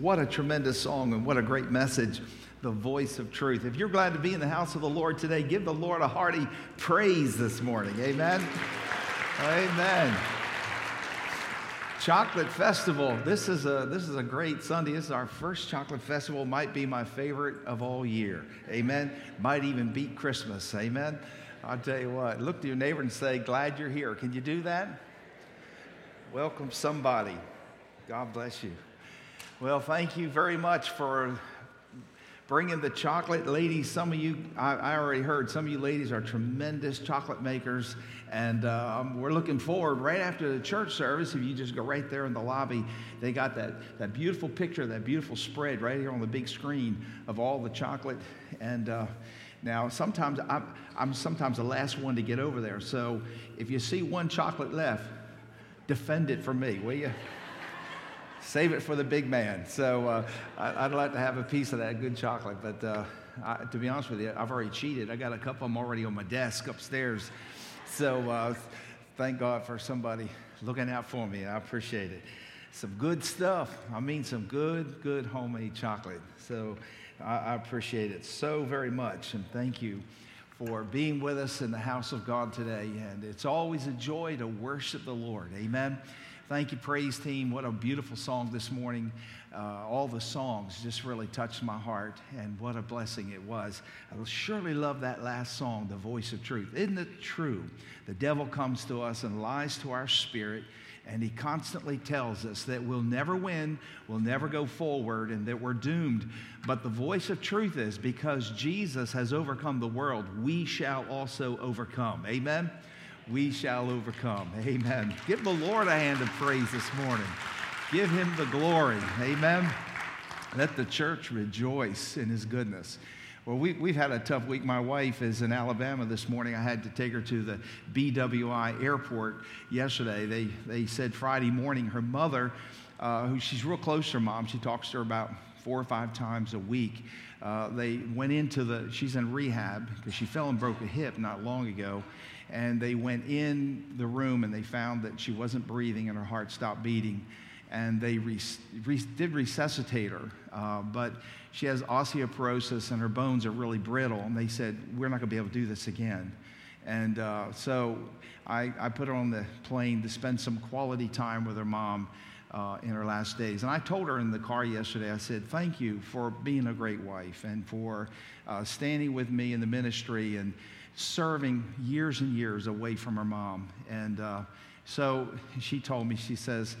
What a tremendous song and what a great message, the voice of truth. If you're glad to be in the house of the Lord today, give the Lord a hearty praise this morning. Amen. Amen. Chocolate Festival. This is a this is a great Sunday. This is our first chocolate festival. Might be my favorite of all year. Amen. Might even beat Christmas. Amen. I'll tell you what. Look to your neighbor and say, "Glad you're here." Can you do that? Welcome somebody. God bless you. Well, thank you very much for bringing the chocolate. Ladies, some of you, I, I already heard, some of you ladies are tremendous chocolate makers. And um, we're looking forward right after the church service. If you just go right there in the lobby, they got that, that beautiful picture, that beautiful spread right here on the big screen of all the chocolate. And uh, now, sometimes I'm, I'm sometimes the last one to get over there. So if you see one chocolate left, defend it for me, will you? Save it for the big man. So uh, I, would like to have a piece of that good chocolate. But uh, I, to be honest with you, I've already cheated. I got a couple of them already on my desk upstairs. So uh, thank God for somebody looking out for me. I appreciate it. Some good stuff. I mean, some good, good homemade chocolate. So I, I appreciate it so very much. And thank you for being with us in the house of God today. And it's always a joy to worship the Lord. Amen. Thank you, praise team. What a beautiful song this morning. Uh, all the songs just really touched my heart, and what a blessing it was. I will surely love that last song, The Voice of Truth. Isn't it true? The devil comes to us and lies to our spirit, and he constantly tells us that we'll never win, we'll never go forward, and that we're doomed. But the voice of truth is because Jesus has overcome the world, we shall also overcome. Amen? We shall overcome. Amen. Give the Lord a hand of praise this morning. Give him the glory. Amen. Let the church rejoice in his goodness. Well, we, we've had a tough week. My wife is in Alabama this morning. I had to take her to the BWI airport yesterday. They, they said Friday morning her mother, uh, who she's real close to her mom, she talks to her about four or five times a week. Uh, they went into the, she's in rehab because she fell and broke a hip not long ago and they went in the room and they found that she wasn't breathing and her heart stopped beating. And they did resuscitate her uh, but she has osteoporosis and her bones are really brittle. And they said we're not going to be able to do this again. And uh, so I, I, put her on the plane to spend some quality time with her mom uh, in her last days. And I told her in the car yesterday, I said, Thank you for being a great wife and for uh, standing with me in the ministry and serving years and years away from her mom. And uh, so she told me, she says,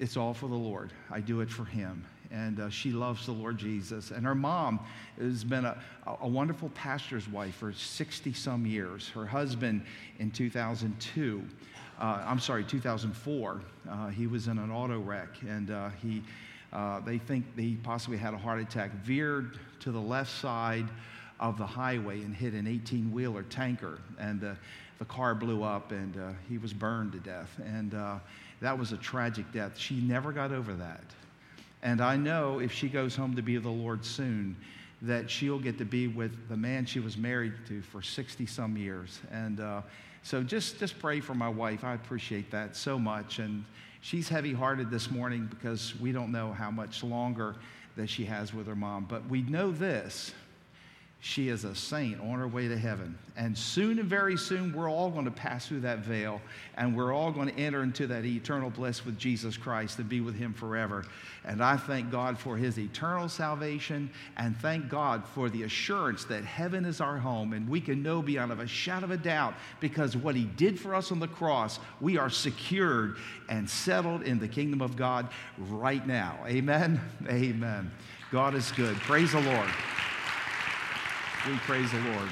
It's all for the Lord. I do it for Him. And uh, she loves the Lord Jesus. And her mom has been a, a wonderful pastor's wife for 60 some years. Her husband in 2002, uh, I'm sorry, 2004, uh, he was in an auto wreck and uh, he. Uh, they think he possibly had a heart attack, veered to the left side of the highway and hit an 18 wheeler tanker. And uh, the car blew up and uh, he was burned to death. And uh, that was a tragic death. She never got over that. And I know if she goes home to be with the Lord soon, that she'll get to be with the man she was married to for 60 some years. And uh, so just, just pray for my wife. I appreciate that so much. And she's heavy hearted this morning because we don't know how much longer that she has with her mom. But we know this she is a saint on her way to heaven. And soon and very soon, we're all going to pass through that veil and we're all going to enter into that eternal bliss with Jesus Christ and be with Him forever. And I thank God for His eternal salvation and thank God for the assurance that heaven is our home and we can know beyond a shadow of a doubt because what He did for us on the cross, we are secured and settled in the kingdom of God right now. Amen. Amen. God is good. Praise the Lord. We praise the Lord.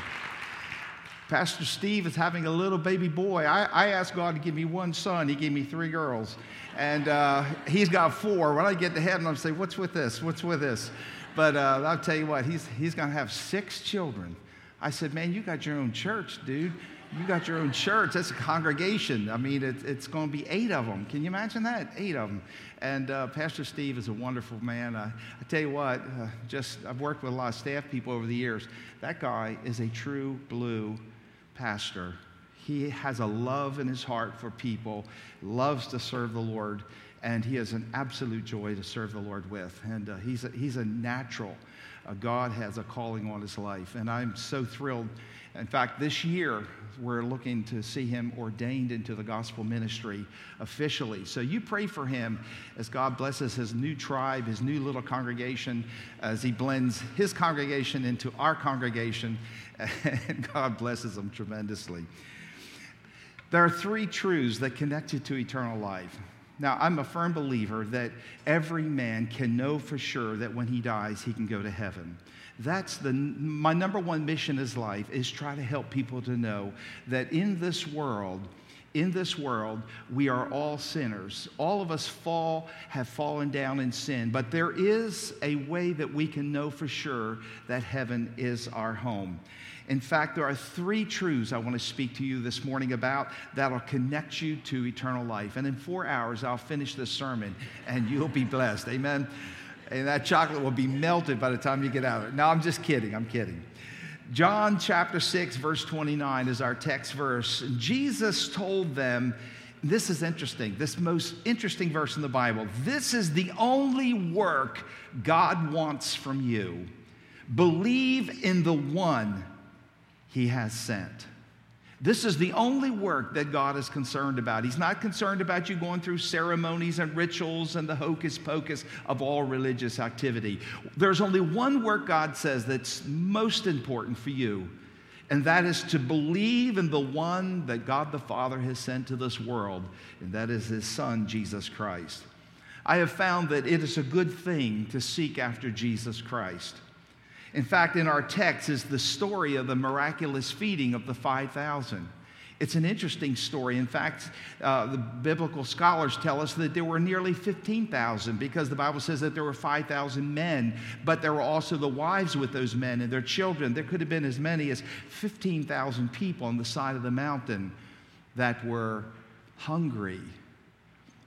Pastor Steve is having a little baby boy. I, I, asked God to give me one son. He gave me three girls. And uh, he's got four. When I get to heaven, I'm say, what's with this? What's with this? But uh, I'll tell you what, he's, he's going to have six children. I said, man, you got your own church, dude. You got your own church. That's a congregation. I mean, it, it's going to be eight of them. Can you imagine that? Eight of them. And uh, Pastor Steve is a wonderful man. I, tell you what, uh, just I've worked with a lot of staff people over the years. That guy is a true blue pastor. He has a love in his heart for people, loves to serve the Lord, and he is an absolute joy to serve the Lord with. And uh, he's, a, he's a natural. Uh, God has a calling on his life, and I'm so thrilled. In fact, this year, we're looking to see him ordained into the gospel ministry officially. So you pray for him as God blesses his new tribe, his new little congregation, as he blends his congregation into our congregation, and God blesses him tremendously. There are three truths that connect you to eternal life. Now, I'm a firm believer that every man can know for sure that when he dies, he can go to heaven. That's the, my number one mission is life is try to help people to know that in this world, in this world, we are all sinners. All of us fall, have fallen down in sin, but there is a way that we can know for sure that heaven is our home. In fact, there are three truths I want to speak to you this morning about that'll connect you to eternal life. And in four hours, I'll finish this sermon and you'll be blessed. Amen. And that chocolate will be melted by the time you get out of it. No, I'm just kidding. I'm kidding. John chapter 6, verse 29 is our text verse. Jesus told them, this is interesting, this most interesting verse in the Bible. This is the only work God wants from you. Believe in the one he has sent. This is the only work that God is concerned about. He's not concerned about you going through ceremonies and rituals and the hocus pocus of all religious activity. There's only one work God says that's most important for you, and that is to believe in the one that God the Father has sent to this world, and that is His Son, Jesus Christ. I have found that it is a good thing to seek after Jesus Christ. In fact, in our text is the story of the miraculous feeding of the 5,000. It's an interesting story. In fact, uh, the biblical scholars tell us that there were nearly 15,000 because the Bible says that there were 5,000 men, but there were also the wives with those men and their children. There could have been as many as 15,000 people on the side of the mountain that were hungry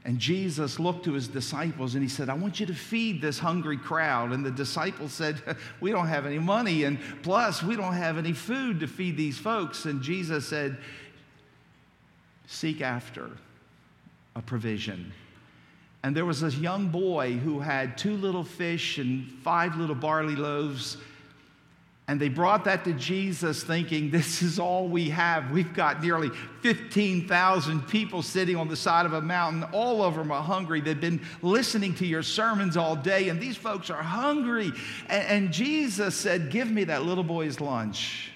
and Jesus looked to his disciples and he said, I want you to feed this hungry crowd. And the disciples said, We don't have any money, and plus, we don't have any food to feed these folks. And Jesus said, Seek after a provision. And there was this young boy who had two little fish and five little barley loaves and they brought that to Jesus thinking, this is all we have. We've got nearly 15,000 people sitting on the side of a mountain. All of them are hungry. They've been listening to your sermons all day, and these folks are hungry. And, and Jesus said, Give me that little boy's lunch.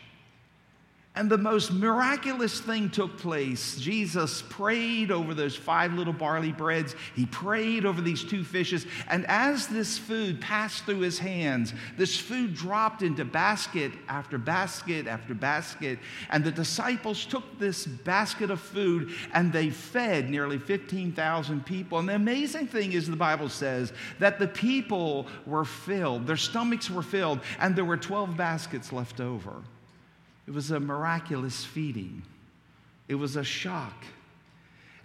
And the most miraculous thing took place. Jesus prayed over those five little barley breads. He prayed over these two fishes. And as this food passed through his hands, this food dropped into basket after basket after basket. And the disciples took this basket of food and they fed nearly 15,000 people. And the amazing thing is, the Bible says that the people were filled, their stomachs were filled, and there were 12 baskets left over. It was a miraculous feeding. It was a shock.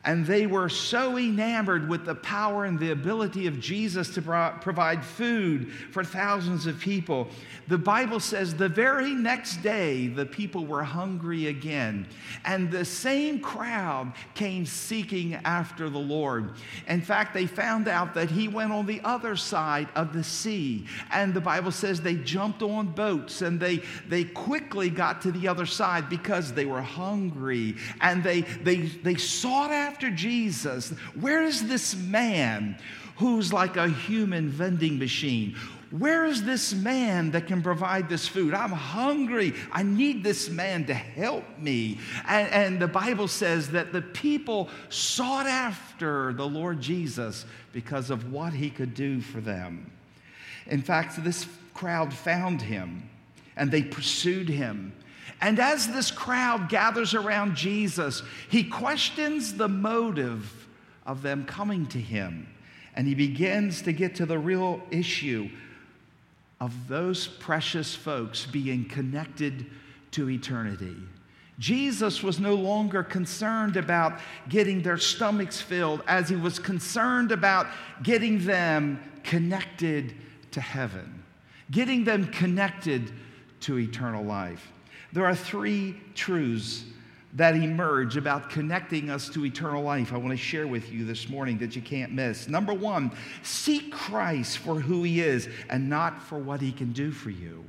And they were so enamored with the power and the ability of Jesus to pro- provide food for thousands of people. The Bible says the very next day, the people were hungry again. And the same crowd came seeking after the Lord. In fact, they found out that he went on the other side of the sea. And the Bible says they jumped on boats and they, they quickly got to the other side because they were hungry. And they, they, they sought after after Jesus. Where is this man who's like a human vending machine? Where is this man that can provide this food? I'm hungry. I need this man to help me. And, and, the Bible says that the people sought after the Lord Jesus because of what he could do for them. In fact, this crowd found him and they pursued him and as this crowd gathers around Jesus, he questions the motive of them coming to him. And he begins to get to the real issue of those precious folks being connected to eternity. Jesus was no longer concerned about getting their stomachs filled as he was concerned about getting them connected to heaven, getting them connected to eternal life. There are three truths that emerge about connecting us to eternal life I want to share with you this morning that you can't miss. Number one, seek Christ for who he is and not for what he can do for you.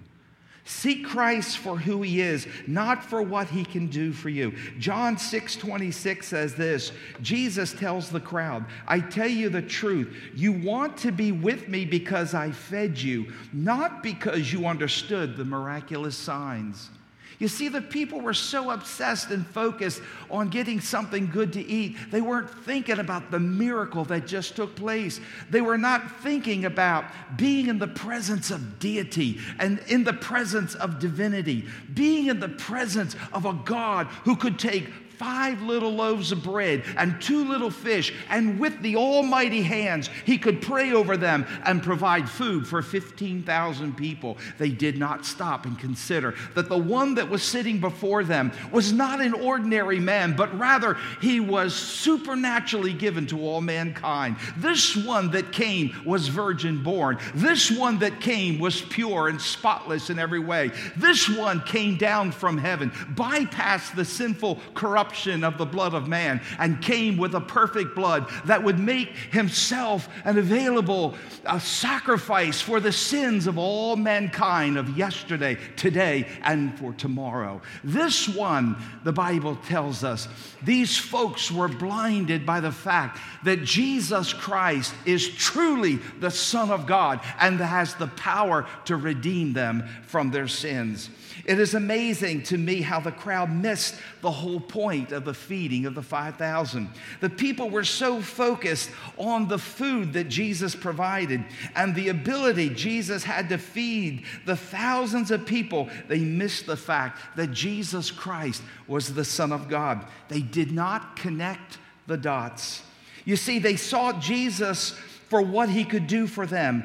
Seek Christ for who he is, not for what he can do for you. John 6 26 says this Jesus tells the crowd, I tell you the truth. You want to be with me because I fed you, not because you understood the miraculous signs. You see, the people were so obsessed and focused on getting something good to eat, they weren't thinking about the miracle that just took place. They were not thinking about being in the presence of deity and in the presence of divinity, being in the presence of a God who could take five little loaves of bread and two little fish, and with the almighty hands, he could pray over them and provide food for 15,000 people. They did not stop and consider that the one that was sitting before them was not an ordinary man, but rather he was supernaturally given to all mankind. This one that came was virgin born. This one that came was pure and spotless in every way. This one came down from heaven, bypassed the sinful, corrupt corruption of the blood of man and came with a perfect blood that would make himself an available a sacrifice for the sins of all mankind of yesterday, today, and for tomorrow. This one, the Bible tells us, these folks were blinded by the fact that Jesus Christ is truly the Son of God and has the power to redeem them from their sins. It is amazing to me how the crowd missed the whole point of the feeding of the 5,000. The people were so focused on the food that Jesus provided and the ability Jesus had to feed the thousands of people, they missed the fact that Jesus Christ was the Son of God. They did not connect the dots. You see, they saw Jesus for what he could do for them,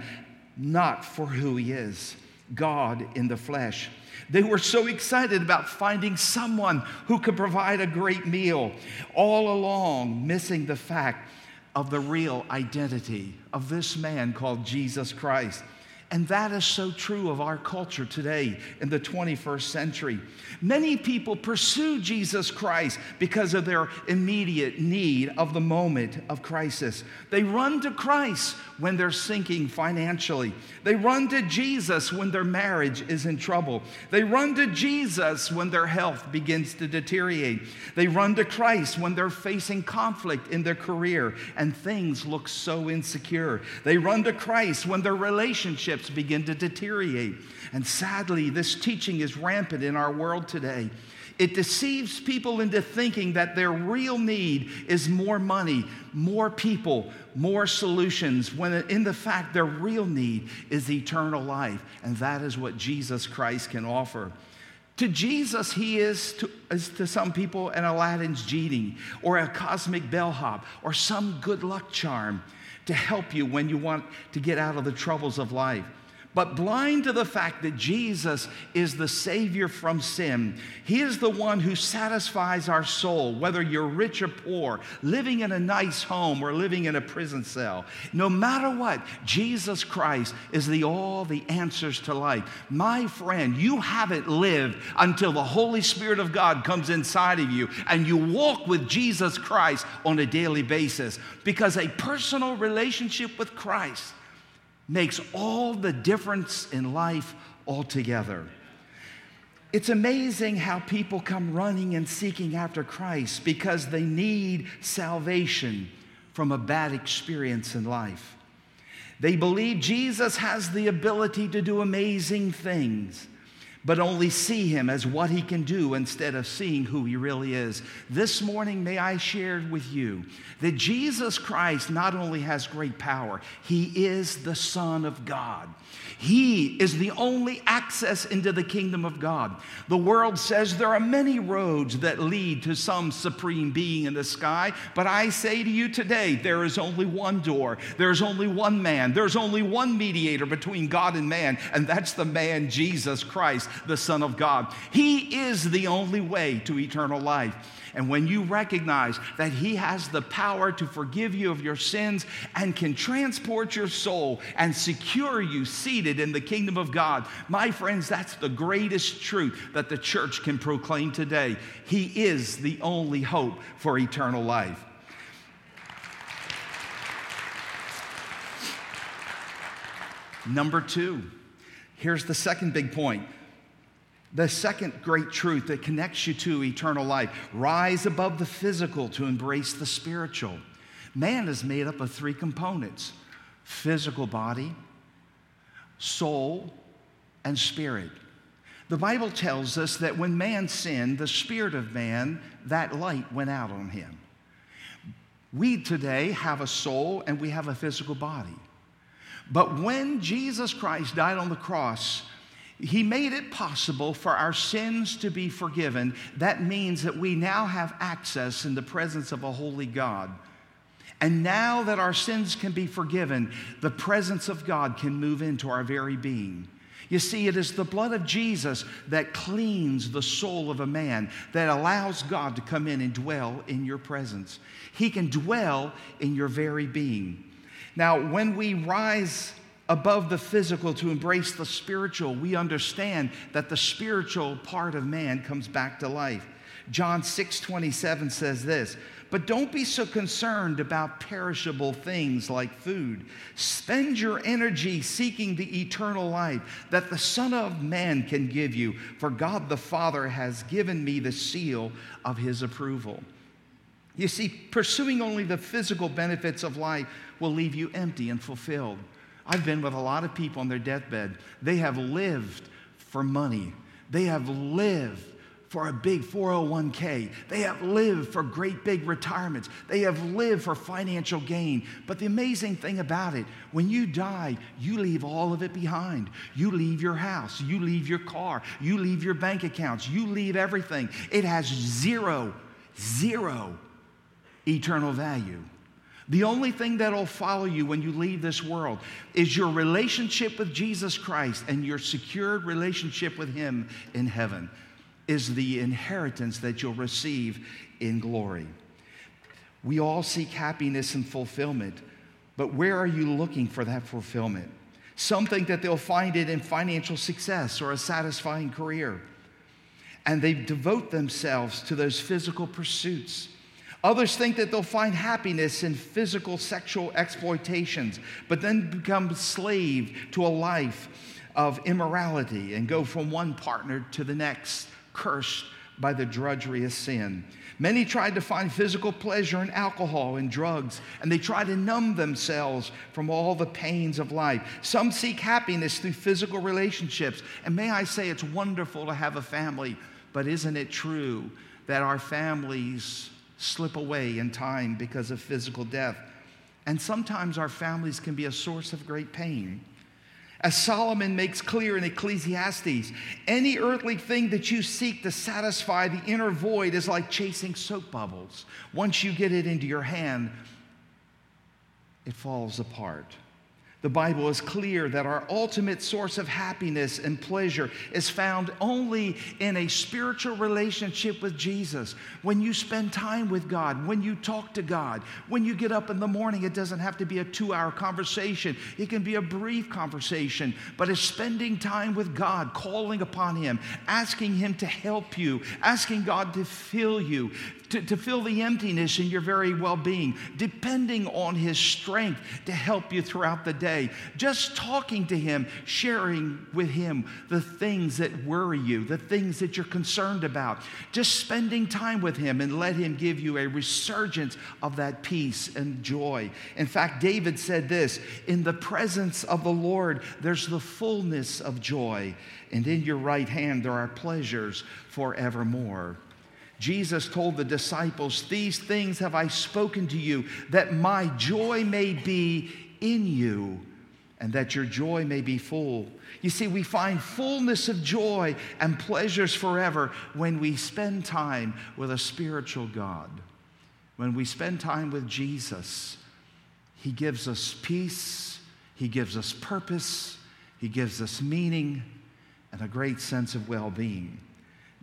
not for who he is God in the flesh. They were so excited about finding someone who could provide a great meal, all along missing the fact of the real identity of this man called Jesus Christ. And that is so true of our culture today in the 21st century. Many people pursue Jesus Christ because of their immediate need of the moment of crisis. They run to Christ when they're sinking financially. They run to Jesus when their marriage is in trouble. They run to Jesus when their health begins to deteriorate. They run to Christ when they're facing conflict in their career and things look so insecure. They run to Christ when their relationships relationships begin to deteriorate. And sadly, this teaching is rampant in our world today. It deceives people into thinking that their real need is more money, more people, more solutions, when in the fact their real need is eternal life. And that is what Jesus Christ can offer. To Jesus, he is to, is to some people an Aladdin's genie or a cosmic bellhop or some good luck charm to help you when you want to get out of the troubles of life. But blind to the fact that Jesus is the Savior from sin, He is the one who satisfies our soul, whether you're rich or poor, living in a nice home or living in a prison cell. No matter what, Jesus Christ is the all the answers to life. My friend, you haven't lived until the Holy Spirit of God comes inside of you and you walk with Jesus Christ on a daily basis because a personal relationship with Christ makes all the difference in life altogether. It's amazing how people come running and seeking after Christ because they need salvation from a bad experience in life. They believe Jesus has the ability to do amazing things but only see him as what he can do instead of seeing who he really is. This morning, may I share with you that Jesus Christ not only has great power, he is the Son of God. He is the only access into the kingdom of God. The world says there are many roads that lead to some supreme being in the sky, but I say to you today, there is only one door, there's only one man, there's only one mediator between God and man, and that's the man Jesus Christ. The Son of God. He is the only way to eternal life. And when you recognize that He has the power to forgive you of your sins and can transport your soul and secure you seated in the kingdom of God, my friends, that's the greatest truth that the church can proclaim today. He is the only hope for eternal life. Number two, here's the second big point the second great truth that connects you to eternal life rise above the physical to embrace the spiritual. Man is made up of three components physical body, soul, and spirit. The Bible tells us that when man sinned, the spirit of man, that light went out on him. We today have a soul and we have a physical body. But when Jesus Christ died on the cross, he made it possible for our sins to be forgiven. That means that we now have access in the presence of a holy God. And now that our sins can be forgiven, the presence of God can move into our very being. You see, it is the blood of Jesus that cleans the soul of a man, that allows God to come in and dwell in your presence. He can dwell in your very being. Now, when we rise above the physical to embrace the spiritual, we understand that the spiritual part of man comes back to life. John 6 27 says this, but don't be so concerned about perishable things like food. Spend your energy seeking the eternal life that the Son of Man can give you, for God the Father has given me the seal of his approval. You see, pursuing only the physical benefits of life will leave you empty and fulfilled. I've been with a lot of people on their deathbed. They have lived for money, they have lived for a big 401k. They have lived for great big retirements. They have lived for financial gain. But the amazing thing about it, when you die, you leave all of it behind. You leave your house, you leave your car, you leave your bank accounts, you leave everything. It has zero, zero eternal value. The only thing that'll follow you when you leave this world is your relationship with Jesus Christ and your secured relationship with Him in heaven, is the inheritance that you'll receive in glory. We all seek happiness and fulfillment, but where are you looking for that fulfillment? Some think that they'll find it in financial success or a satisfying career, and they devote themselves to those physical pursuits. Others think that they'll find happiness in physical sexual exploitations, but then become slave to a life of immorality and go from one partner to the next, cursed by the drudgery of sin. Many tried to find physical pleasure in alcohol and drugs, and they try to numb themselves from all the pains of life. Some seek happiness through physical relationships. And may I say, it's wonderful to have a family, but isn't it true that our families slip away in time because of physical death. And sometimes our families can be a source of great pain. As Solomon makes clear in Ecclesiastes, any earthly thing that you seek to satisfy the inner void is like chasing soap bubbles. Once you get it into your hand, it falls apart. The Bible is clear that our ultimate source of happiness and pleasure is found only in a spiritual relationship with Jesus. When you spend time with God, when you talk to God, when you get up in the morning, it doesn't have to be a two hour conversation, it can be a brief conversation, but it's spending time with God, calling upon Him, asking Him to help you, asking God to fill you, to, to fill the emptiness in your very well being, depending on His strength to help you throughout the day. Just talking to Him, sharing with Him the things that worry you, the things that you're concerned about. Just spending time with Him and let Him give you a resurgence of that peace and joy. In fact, David said this In the presence of the Lord, there's the fullness of joy, and in your right hand, there are pleasures forevermore. Jesus told the disciples, These things have I spoken to you, that my joy may be in you and that your joy may be full. You see, we find fullness of joy and pleasures forever when we spend time with a spiritual God. When we spend time with Jesus, He gives us peace, He gives us purpose, He gives us meaning, and a great sense of well being.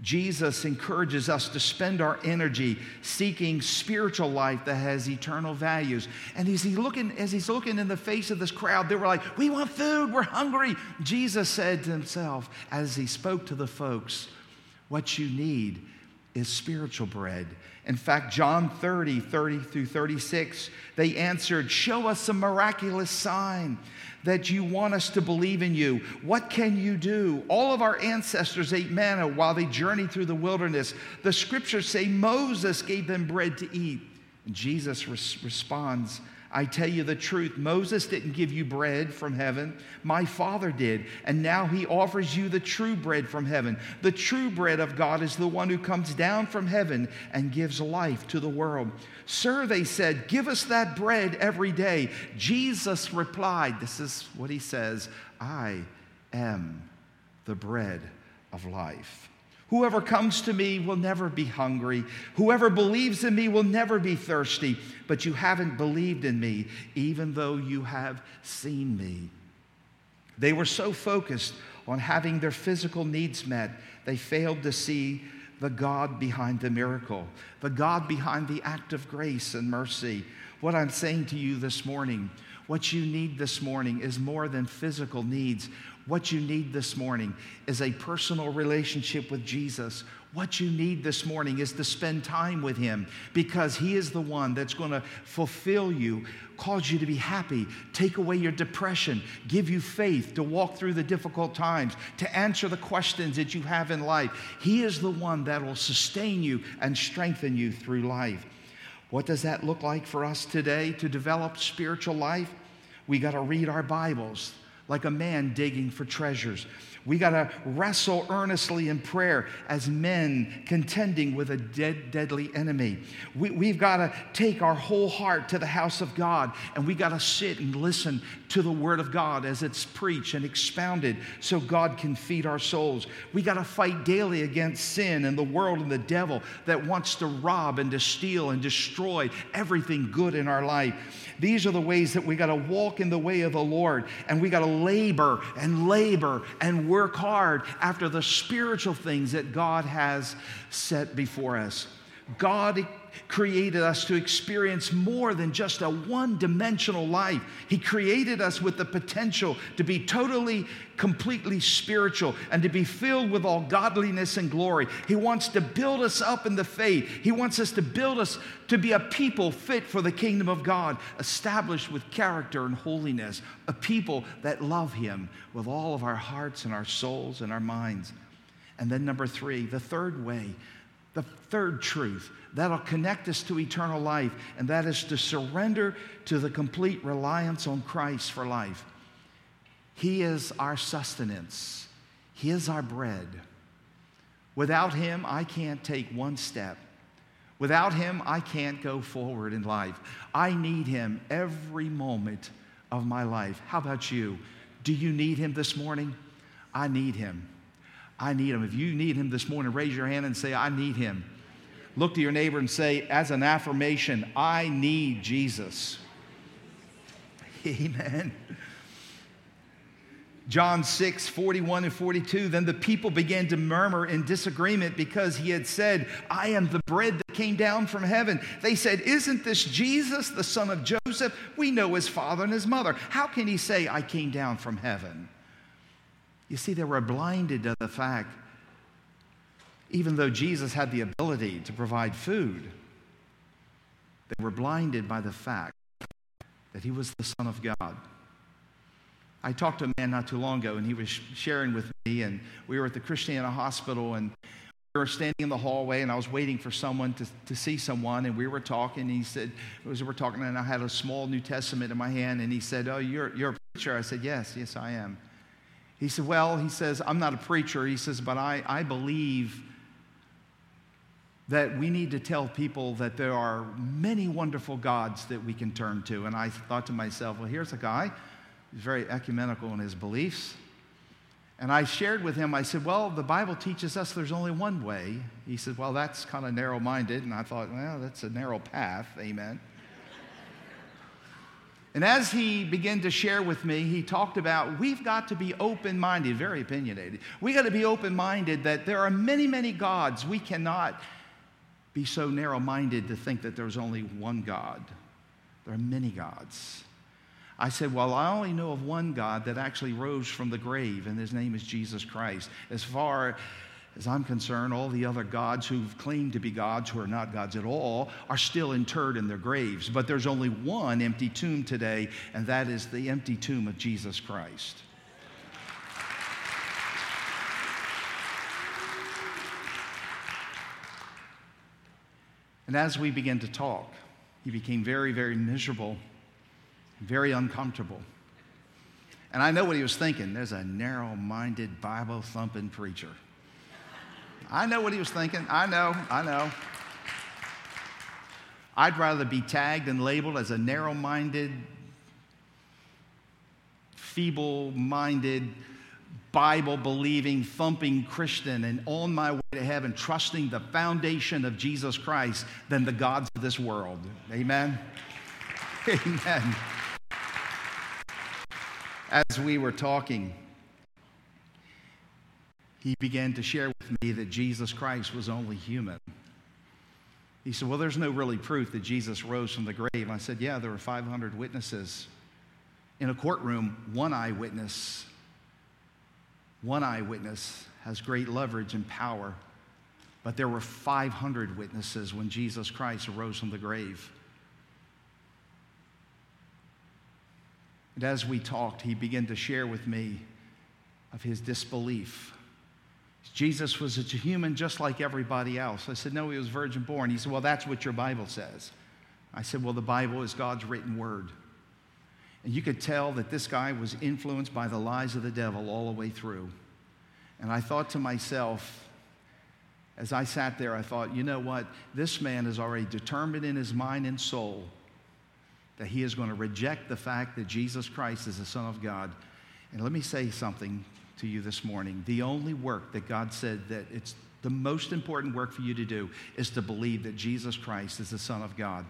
Jesus encourages us to spend our energy seeking spiritual life that has eternal values. And as, he looking, as he's looking in the face of this crowd, they were like, We want food, we're hungry. Jesus said to himself, as he spoke to the folks, What you need is spiritual bread. In fact, John 30, 30 through 36, they answered, Show us a miraculous sign that you want us to believe in you. What can you do? All of our ancestors ate manna while they journeyed through the wilderness. The scriptures say Moses gave them bread to eat. And Jesus res- responds, I tell you the truth, Moses didn't give you bread from heaven. My Father did. And now he offers you the true bread from heaven. The true bread of God is the one who comes down from heaven and gives life to the world. Sir, they said, give us that bread every day. Jesus replied, This is what he says I am the bread of life. Whoever comes to me will never be hungry. Whoever believes in me will never be thirsty. But you haven't believed in me, even though you have seen me. They were so focused on having their physical needs met, they failed to see the God behind the miracle, the God behind the act of grace and mercy. What I'm saying to you this morning, what you need this morning is more than physical needs. What you need this morning is a personal relationship with Jesus. What you need this morning is to spend time with Him because He is the one that's going to fulfill you, cause you to be happy, take away your depression, give you faith to walk through the difficult times, to answer the questions that you have in life. He is the one that will sustain you and strengthen you through life. What does that look like for us today to develop spiritual life? We got to read our Bibles like a man digging for treasures. We got to wrestle earnestly in prayer as men contending with a dead, deadly enemy. We, we've got to take our whole heart to the house of God and we got to sit and listen to the word of God as it's preached and expounded so God can feed our souls. We got to fight daily against sin and the world and the devil that wants to rob and to steal and destroy everything good in our life. These are the ways that we got to walk in the way of the Lord and we got to labor and labor and work hard after the spiritual things that God has set before us. God created us to experience more than just a one dimensional life. He created us with the potential to be totally, completely spiritual and to be filled with all godliness and glory. He wants to build us up in the faith. He wants us to build us to be a people fit for the kingdom of God, established with character and holiness, a people that love Him with all of our hearts and our souls and our minds. And then, number three, the third way, the third truth that'll connect us to eternal life, and that is to surrender to the complete reliance on Christ for life. He is our sustenance, He is our bread. Without Him, I can't take one step. Without Him, I can't go forward in life. I need Him every moment of my life. How about you? Do you need Him this morning? I need Him. I need Him. If you need Him this morning, raise your hand and say, I need Him. Look to your neighbor and say, as an affirmation, I need Jesus. Amen. John 6, 41 and 42. Then the people began to murmur in disagreement because he had said, I am the bread that came down from heaven. They said, Isn't this Jesus, the son of Joseph? We know his father and his mother. How can he say, I came down from heaven? You see, they were blinded to the fact even though Jesus had the ability to provide food, they were blinded by the fact that he was the Son of God. I talked to a man not too long ago, and he was sharing with me, and we were at the Christiana Hospital, and we were standing in the hallway, and I was waiting for someone to, to see someone, and we were talking. And he said, as we were talking, and I had a small New Testament in my hand, and he said, "Oh, you're you're a preacher." I said, "Yes, yes, I am." He said, "Well," he says, "I'm not a preacher." He says, "But I I believe." that we need to tell people that there are many wonderful gods that we can turn to. And I thought to myself, well, here's a guy who's very ecumenical in his beliefs. And I shared with him, I said, well, the Bible teaches us there's only one way. He said, well, that's kind of narrow minded. And I thought, well, that's a narrow path. Amen. And as he began to share with me, he talked about we've got to be open minded, very opinionated. We got to be open minded that there are many, many gods. We cannot be so narrow minded to think that there's only one God. There are many gods. I said, Well, I only know of one God that actually rose from the grave, and his name is Jesus Christ. As far as I'm concerned, all the other gods who've claimed to be gods, who are not gods at all, are still interred in their graves. But there's only one empty tomb today, and that is the empty tomb of Jesus Christ. And as we began to talk, he became very, very miserable, very uncomfortable. And I know what he was thinking. There's a narrow minded, Bible thumping preacher. I know what he was thinking. I know, I know. I'd rather be tagged and labeled as a narrow minded, feeble minded, Bible believing, thumping Christian and on my way to heaven, trusting the foundation of Jesus Christ than the gods of this world. Amen? Amen. As we were talking, he began to share me that Jesus Christ was only human. He said, Well, there's no really proof that Jesus rose from the grave. I said, Yeah, there were 500 witnesses. In a courtroom, one eyewitness, one eyewitness has great leverage and power, but there were 500 witnesses when Jesus Christ arose from the grave. And as we talked, he began to share with me of his disbelief Jesus was a human just like everybody else. I said, No, he was virgin born. He said, Well, that's what your Bible says. I said, Well, the Bible is God's written word. And you could tell that this guy was influenced by the lies of the devil all the way through. And I thought to myself, as I sat there, I thought, you know what? This man is already determined in his mind and soul that he is going to reject the fact that Jesus Christ is the Son of God. And let me say something to you this morning. The only work that God said that it's the most important work for you to do is to believe that Jesus Christ is the Son of God.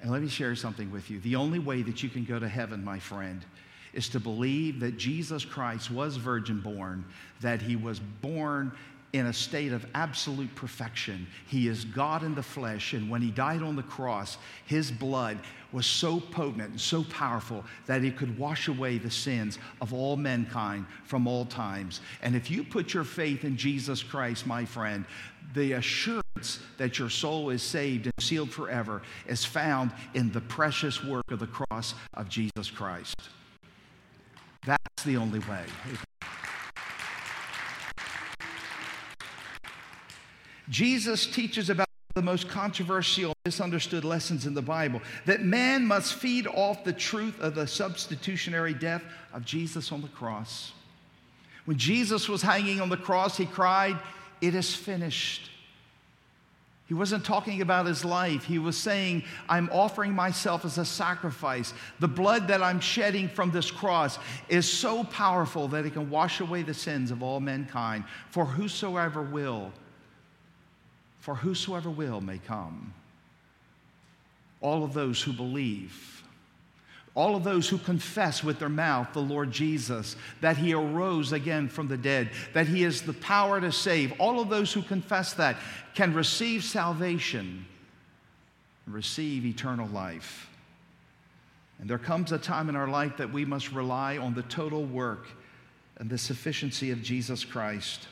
And let me share something with you. The only way that you can go to heaven, my friend, is to believe that Jesus Christ was virgin born, that he was born in a state of absolute perfection. He is God in the flesh, and when he died on the cross, his blood was so potent and so powerful that it could wash away the sins of all mankind from all times. And if you put your faith in Jesus Christ, my friend, the assurance that your soul is saved and sealed forever is found in the precious work of the cross of Jesus Christ. That's the only way. Jesus teaches about the most controversial, misunderstood lessons in the Bible that man must feed off the truth of the substitutionary death of Jesus on the cross. When Jesus was hanging on the cross, he cried, It is finished. He wasn't talking about his life. He was saying, I'm offering myself as a sacrifice. The blood that I'm shedding from this cross is so powerful that it can wash away the sins of all mankind. For whosoever will, for whosoever will may come. All of those who believe, all of those who confess with their mouth the Lord Jesus, that he arose again from the dead, that he is the power to save, all of those who confess that can receive salvation and receive eternal life. And there comes a time in our life that we must rely on the total work and the sufficiency of Jesus Christ.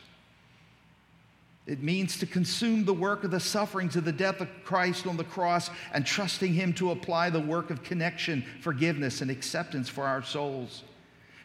It means to consume the work of the sufferings of the death of Christ on the cross and trusting Him to apply the work of connection, forgiveness, and acceptance for our souls.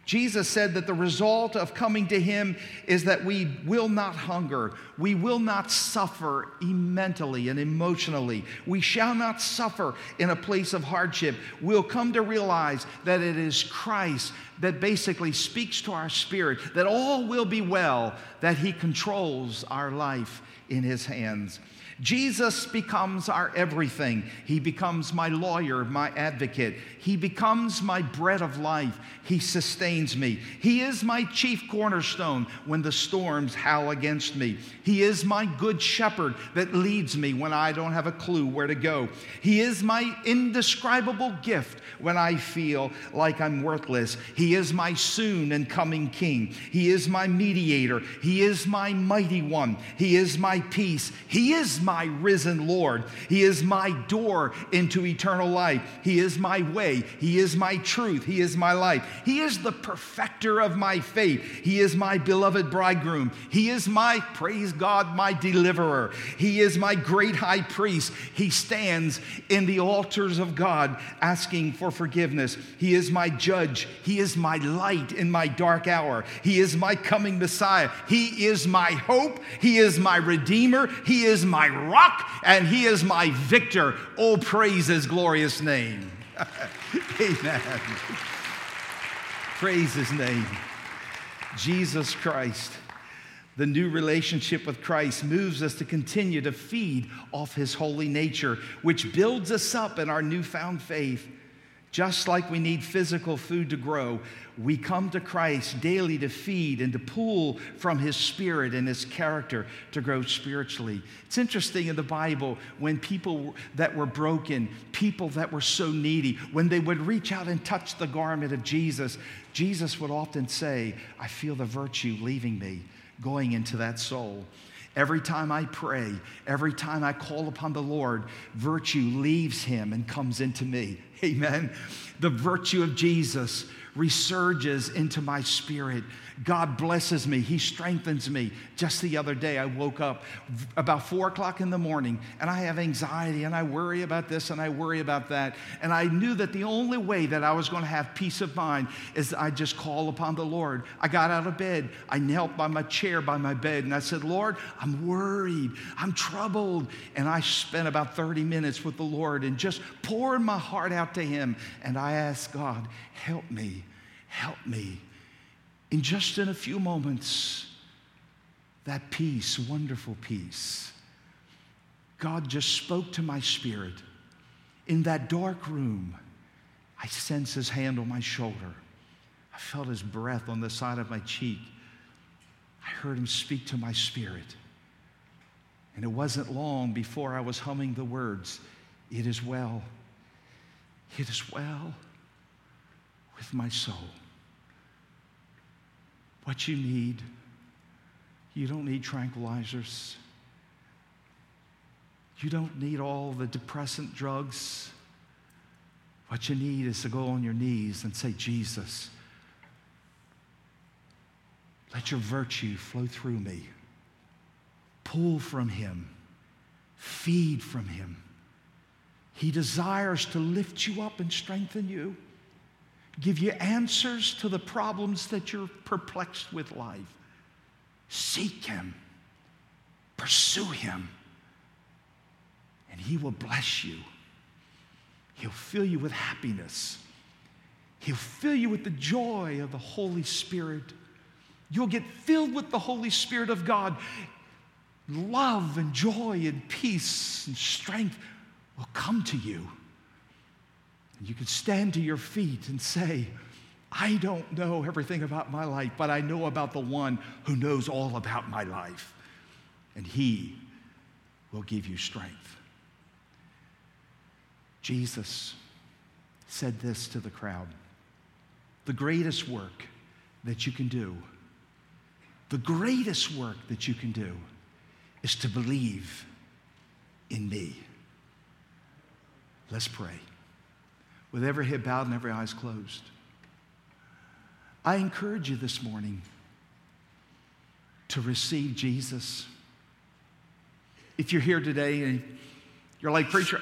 Jesus said that the result of coming to Him is that we will not hunger. We will not suffer mentally and emotionally. We shall not suffer in a place of hardship. We'll come to realize that it is Christ that basically speaks to our spirit that all will be well, that He controls our life in His hands. Jesus becomes our everything. He becomes my lawyer, my advocate. He becomes my bread of life. He sustains me. He is my chief cornerstone when the storms howl against me. He is my good shepherd that leads me when I don't have a clue where to go. He is my indescribable gift when I feel like I'm worthless. He is my soon and coming king. He is my mediator. He is my mighty one. He is my peace. He is my risen Lord. He is my door into eternal life. He is my way. He is my truth. He is my life. He is the perfecter of my faith. He is my beloved bridegroom. He is my, praise God, my deliverer. He is my great high priest. He stands in the altars of God asking for forgiveness. He is my judge. He is my light in my dark hour. He is my coming Messiah. He is my hope. He is my redeemer. He is my rock and he is my victor. Oh, praise his glorious name. Amen. Praise his name. Jesus Christ. The new relationship with Christ moves us to continue to feed off his holy nature, which builds us up in our newfound faith. Just like we need physical food to grow, we come to Christ daily to feed and to pull from His Spirit and His character to grow spiritually. It's interesting in the Bible when people that were broken, people that were so needy, when they would reach out and touch the garment of Jesus, Jesus would often say, I feel the virtue leaving me, going into that soul. Every time I pray, every time I call upon the Lord, virtue leaves him and comes into me. Amen. The virtue of Jesus resurges into my spirit. God blesses me. He strengthens me. Just the other day, I woke up about four o'clock in the morning and I have anxiety and I worry about this and I worry about that. And I knew that the only way that I was going to have peace of mind is I just call upon the Lord. I got out of bed. I knelt by my chair by my bed and I said, Lord, I'm worried. I'm troubled. And I spent about 30 minutes with the Lord and just pouring my heart out to Him. And I asked God, help me, help me in just in a few moments, that peace, wonderful peace, God just spoke to my spirit. In that dark room, I sense his hand on my shoulder. I felt his breath on the side of my cheek. I heard him speak to my spirit. And it wasn't long before I was humming the words, It is well. It is well with my soul what you need. You don't need tranquilizers. You don't need all the depressant drugs. What you need is to go on your knees and say, Jesus, let your virtue flow through me. Pull from him, feed from him. He desires to lift you up and strengthen you give you answers to the problems that you're perplexed with life. Seek Him, pursue Him, and He will bless you. He'll fill you with happiness. He'll fill you with the joy of the Holy Spirit. You'll get filled with the Holy Spirit of God. Love and joy and peace and strength will come to you. You can stand to your feet and say, I don't know everything about my life, but I know about the one who knows all about my life. And he will give you strength. Jesus said this to the crowd The greatest work that you can do, the greatest work that you can do is to believe in me. Let's pray with every head bowed and every eyes closed. I encourage you this morning to receive Jesus. If you're here today and you're like, Preacher,